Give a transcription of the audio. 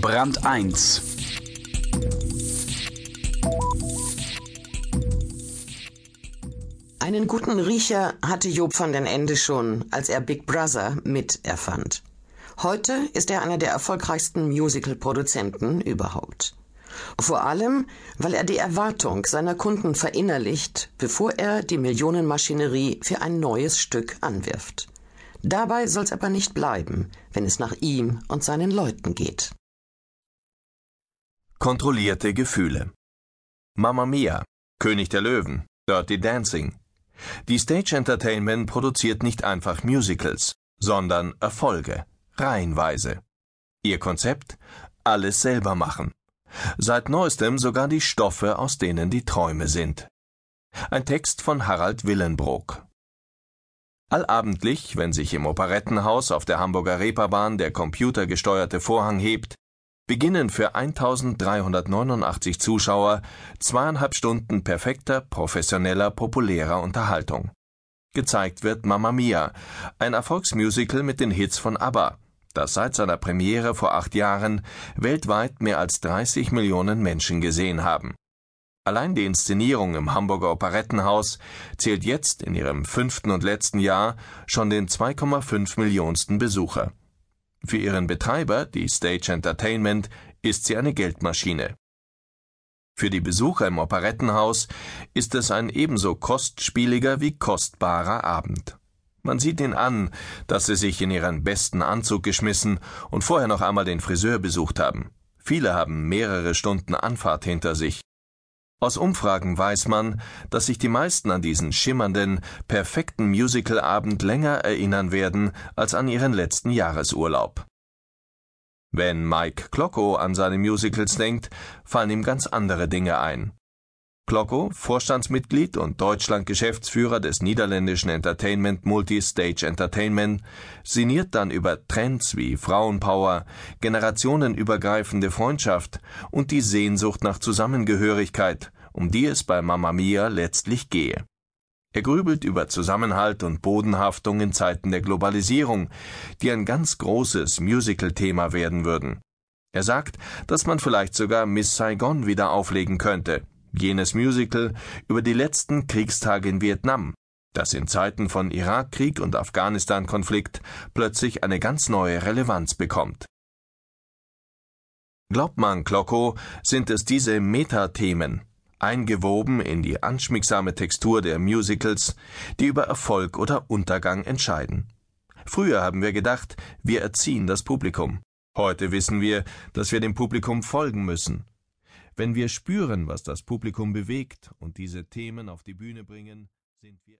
Brand 1 Einen guten Riecher hatte Job van den Ende schon, als er Big Brother mit erfand. Heute ist er einer der erfolgreichsten Musical-Produzenten überhaupt. Vor allem, weil er die Erwartung seiner Kunden verinnerlicht, bevor er die Millionenmaschinerie für ein neues Stück anwirft. Dabei soll's aber nicht bleiben, wenn es nach ihm und seinen Leuten geht. Kontrollierte Gefühle. Mamma Mia, König der Löwen, Dirty Dancing. Die Stage Entertainment produziert nicht einfach Musicals, sondern Erfolge, reihenweise. Ihr Konzept? Alles selber machen. Seit neuestem sogar die Stoffe, aus denen die Träume sind. Ein Text von Harald Willenbrock. Allabendlich, wenn sich im Operettenhaus auf der Hamburger Reeperbahn der computergesteuerte Vorhang hebt, beginnen für 1389 Zuschauer zweieinhalb Stunden perfekter, professioneller, populärer Unterhaltung. Gezeigt wird Mamma Mia, ein Erfolgsmusical mit den Hits von ABBA, das seit seiner Premiere vor acht Jahren weltweit mehr als 30 Millionen Menschen gesehen haben. Allein die Inszenierung im Hamburger Operettenhaus zählt jetzt in ihrem fünften und letzten Jahr schon den 2,5 Millionsten Besucher. Für ihren Betreiber, die Stage Entertainment, ist sie eine Geldmaschine. Für die Besucher im Operettenhaus ist es ein ebenso kostspieliger wie kostbarer Abend. Man sieht ihnen an, dass sie sich in ihren besten Anzug geschmissen und vorher noch einmal den Friseur besucht haben. Viele haben mehrere Stunden Anfahrt hinter sich. Aus Umfragen weiß man, dass sich die meisten an diesen schimmernden, perfekten Musicalabend länger erinnern werden als an ihren letzten Jahresurlaub. Wenn Mike Klocko an seine Musicals denkt, fallen ihm ganz andere Dinge ein. Klocko, Vorstandsmitglied und Deutschland-Geschäftsführer des niederländischen Entertainment Multistage Entertainment, sinniert dann über Trends wie Frauenpower, generationenübergreifende Freundschaft und die Sehnsucht nach Zusammengehörigkeit, um die es bei Mamma Mia letztlich gehe. Er grübelt über Zusammenhalt und Bodenhaftung in Zeiten der Globalisierung, die ein ganz großes Musical-Thema werden würden. Er sagt, dass man vielleicht sogar Miss Saigon wieder auflegen könnte, jenes Musical über die letzten Kriegstage in Vietnam, das in Zeiten von Irakkrieg und Afghanistan-Konflikt plötzlich eine ganz neue Relevanz bekommt. Glaubt man Klocko, sind es diese Metathemen, eingewoben in die anschmiegsame Textur der Musicals, die über Erfolg oder Untergang entscheiden. Früher haben wir gedacht, wir erziehen das Publikum. Heute wissen wir, dass wir dem Publikum folgen müssen. Wenn wir spüren, was das Publikum bewegt und diese Themen auf die Bühne bringen, sind wir